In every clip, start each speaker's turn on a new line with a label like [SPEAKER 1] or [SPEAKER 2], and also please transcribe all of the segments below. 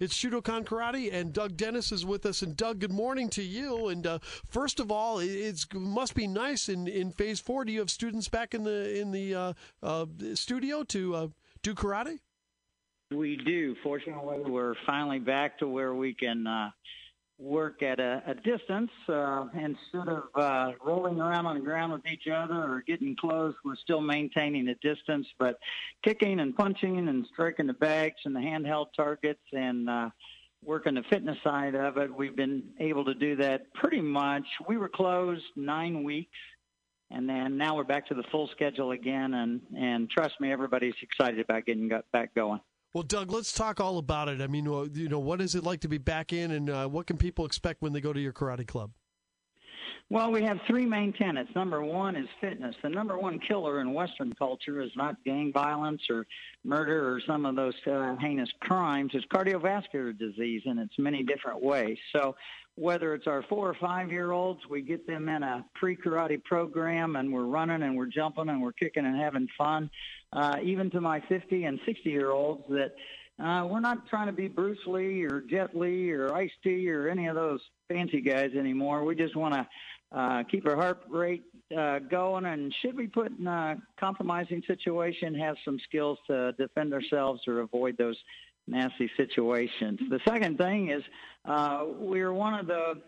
[SPEAKER 1] It's Shudokan Karate, and Doug Dennis is with us. And Doug, good morning to you. And uh, first of all, it must be nice in, in Phase Four. Do you have students back in the in the uh, uh, studio to uh, do karate?
[SPEAKER 2] We do. Fortunately, we're finally back to where we can uh, work at a, a distance uh, instead of uh, rolling around on the ground with each other or getting close. We're still maintaining a distance, but kicking and punching and striking the bags and the handheld targets and uh, working the fitness side of it. We've been able to do that pretty much. We were closed nine weeks. And then now we're back to the full schedule again, and, and trust me, everybody's excited about getting back going.
[SPEAKER 1] Well, Doug, let's talk all about it. I mean, you know, what is it like to be back in, and uh, what can people expect when they go to your karate club?
[SPEAKER 2] Well, we have three main tenets. Number one is fitness. The number one killer in Western culture is not gang violence or murder or some of those uh, heinous crimes. It's cardiovascular disease in its many different ways. So whether it's our four or five year olds, we get them in a pre karate program and we're running and we're jumping and we're kicking and having fun. Uh, even to my 50 and 60 year olds that uh, we're not trying to be Bruce Lee or Jet Li or Ice T or any of those fancy guys anymore. We just want to uh, keep our heart rate uh, going, and should we put in a compromising situation, have some skills to defend ourselves or avoid those nasty situations. The second thing is uh, we're one of the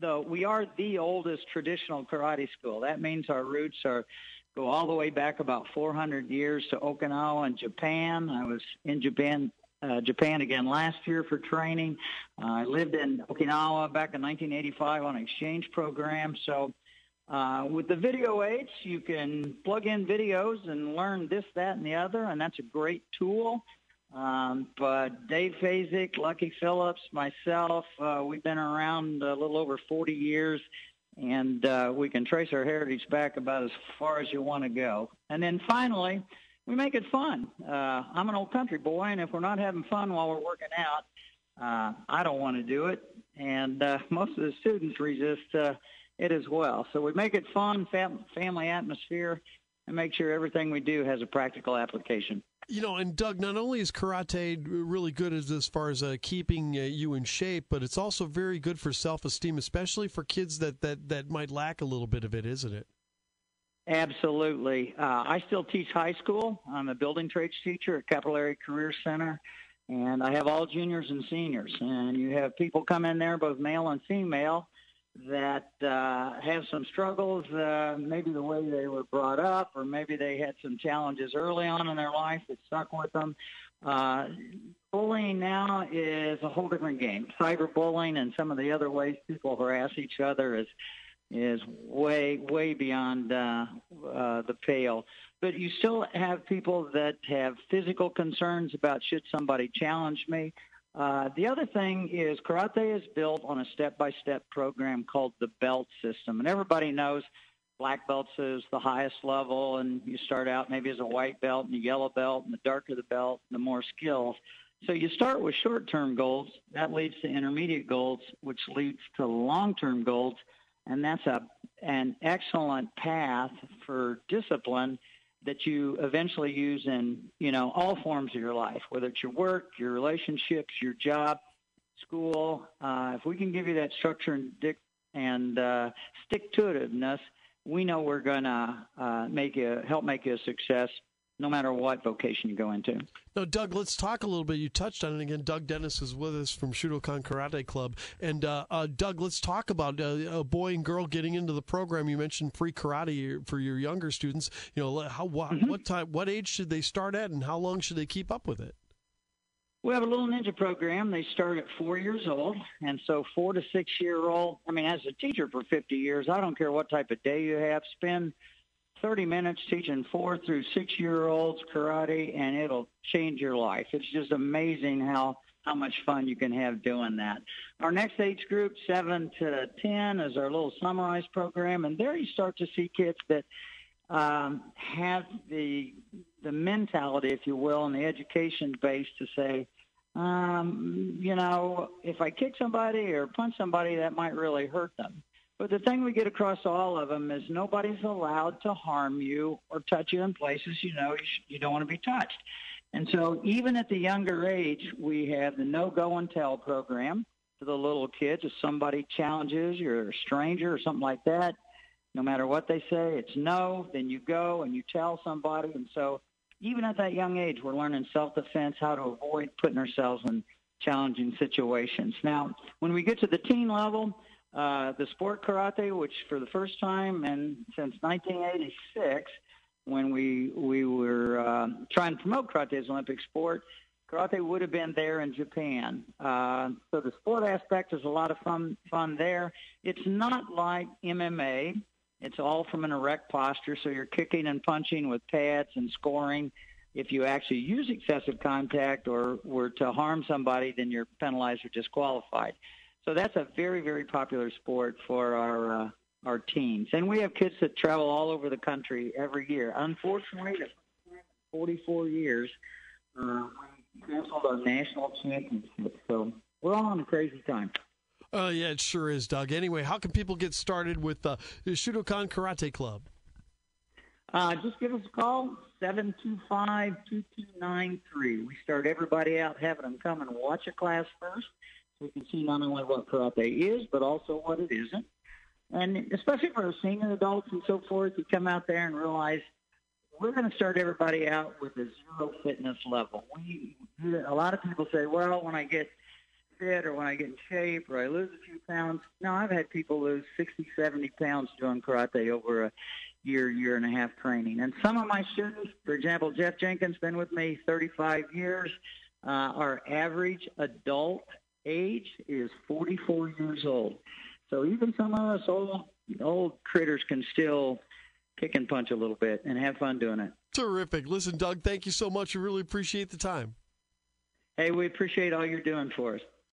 [SPEAKER 2] the we are the oldest traditional karate school. That means our roots are go all the way back about 400 years to Okinawa and Japan. I was in Japan uh, Japan again last year for training. Uh, I lived in Okinawa back in 1985 on an exchange program. So uh, with the video aids, you can plug in videos and learn this, that, and the other, and that's a great tool. Um, but Dave Fazik, Lucky Phillips, myself, uh, we've been around a little over 40 years, and uh, we can trace our heritage back about as far as you want to go. And then finally, we make it fun. Uh, I'm an old country boy, and if we're not having fun while we're working out, uh, I don't want to do it. And uh, most of the students resist uh, it as well. So we make it fun, fam- family atmosphere, and make sure everything we do has a practical application.
[SPEAKER 1] You know, and Doug, not only is karate really good as, as far as uh, keeping uh, you in shape, but it's also very good for self-esteem, especially for kids that, that, that might lack a little bit of it, isn't it?
[SPEAKER 2] Absolutely. Uh, I still teach high school. I'm a building trades teacher at Capital Area Career Center, and I have all juniors and seniors. And you have people come in there, both male and female, that uh, have some struggles, uh, maybe the way they were brought up, or maybe they had some challenges early on in their life that stuck with them. Uh, bullying now is a whole different game. Cyberbullying and some of the other ways people harass each other is is way way beyond uh, uh, the pale. But you still have people that have physical concerns about should somebody challenge me. Uh, the other thing is karate is built on a step-by-step program called the belt system, and everybody knows black belts is the highest level, and you start out maybe as a white belt and a yellow belt, and the darker the belt, the more skills. So you start with short-term goals. That leads to intermediate goals, which leads to long-term goals, and that's a an excellent path for discipline that you eventually use in you know all forms of your life, whether it's your work, your relationships, your job, school. Uh, if we can give you that structure and, dic- and uh, stick to itiveness, we know we're to uh, make you help make you a success no matter what vocation you go into.
[SPEAKER 1] Now, Doug, let's talk a little bit. You touched on it again. Doug Dennis is with us from Shudokan Karate Club. And, uh, uh, Doug, let's talk about uh, a boy and girl getting into the program. You mentioned free karate for your younger students. You know, how what, mm-hmm. what time, what age should they start at, and how long should they keep up with it?
[SPEAKER 2] We have a little ninja program. They start at four years old, and so four to six year old. I mean, as a teacher for 50 years, I don't care what type of day you have. Spend 30 minutes teaching four through six year olds karate and it'll change your life. It's just amazing how how much fun you can have doing that. Our next age group, 7 to 10, is our little Samurais program, and there you start to see kids that um, have the the mentality, if you will, and the education base to say, um, you know, if I kick somebody or punch somebody, that might really hurt them. But the thing we get across to all of them is nobody's allowed to harm you or touch you in places you know you, sh- you don't want to be touched. And so, even at the younger age, we have the no go and tell program for the little kids. If somebody challenges, you're a stranger or something like that, no matter what they say, it's no, then you go and you tell somebody. And so, even at that young age, we're learning self defense, how to avoid putting ourselves in challenging situations. Now, when we get to the teen level, uh, the sport karate, which for the first time and since 1986, when we we were uh, trying to promote karate as an Olympic sport, karate would have been there in Japan. Uh, so the sport aspect is a lot of fun fun there. It's not like MMA. It's all from an erect posture, so you're kicking and punching with pads and scoring. If you actually use excessive contact or were to harm somebody, then you're penalized or disqualified. So that's a very, very popular sport for our uh, our teens, and we have kids that travel all over the country every year. Unfortunately, 44 years, uh, we canceled our national championship, so we're all on a crazy time.
[SPEAKER 1] Oh, uh, yeah, it sure is, Doug. Anyway, how can people get started with uh, the Shudokan Karate Club?
[SPEAKER 2] Uh, just give us a call, 725-2293. We start everybody out having them come and watch a class first so we can see not only what karate is, but also what it isn't. And especially for senior adults and so forth, you come out there and realize we're going to start everybody out with a zero fitness level. We, a lot of people say, well, when I get fit or when I get in shape or I lose a few pounds. No, I've had people lose 60, 70 pounds doing karate over a year, year and a half training. And some of my students, for example, Jeff Jenkins, been with me 35 years. Uh, our average adult age is 44 years old. So even some of us old old critters can still kick and punch a little bit and have fun doing it.
[SPEAKER 1] Terrific. Listen, Doug, thank you so much. We really appreciate the time.
[SPEAKER 2] Hey, we appreciate all you're doing for us.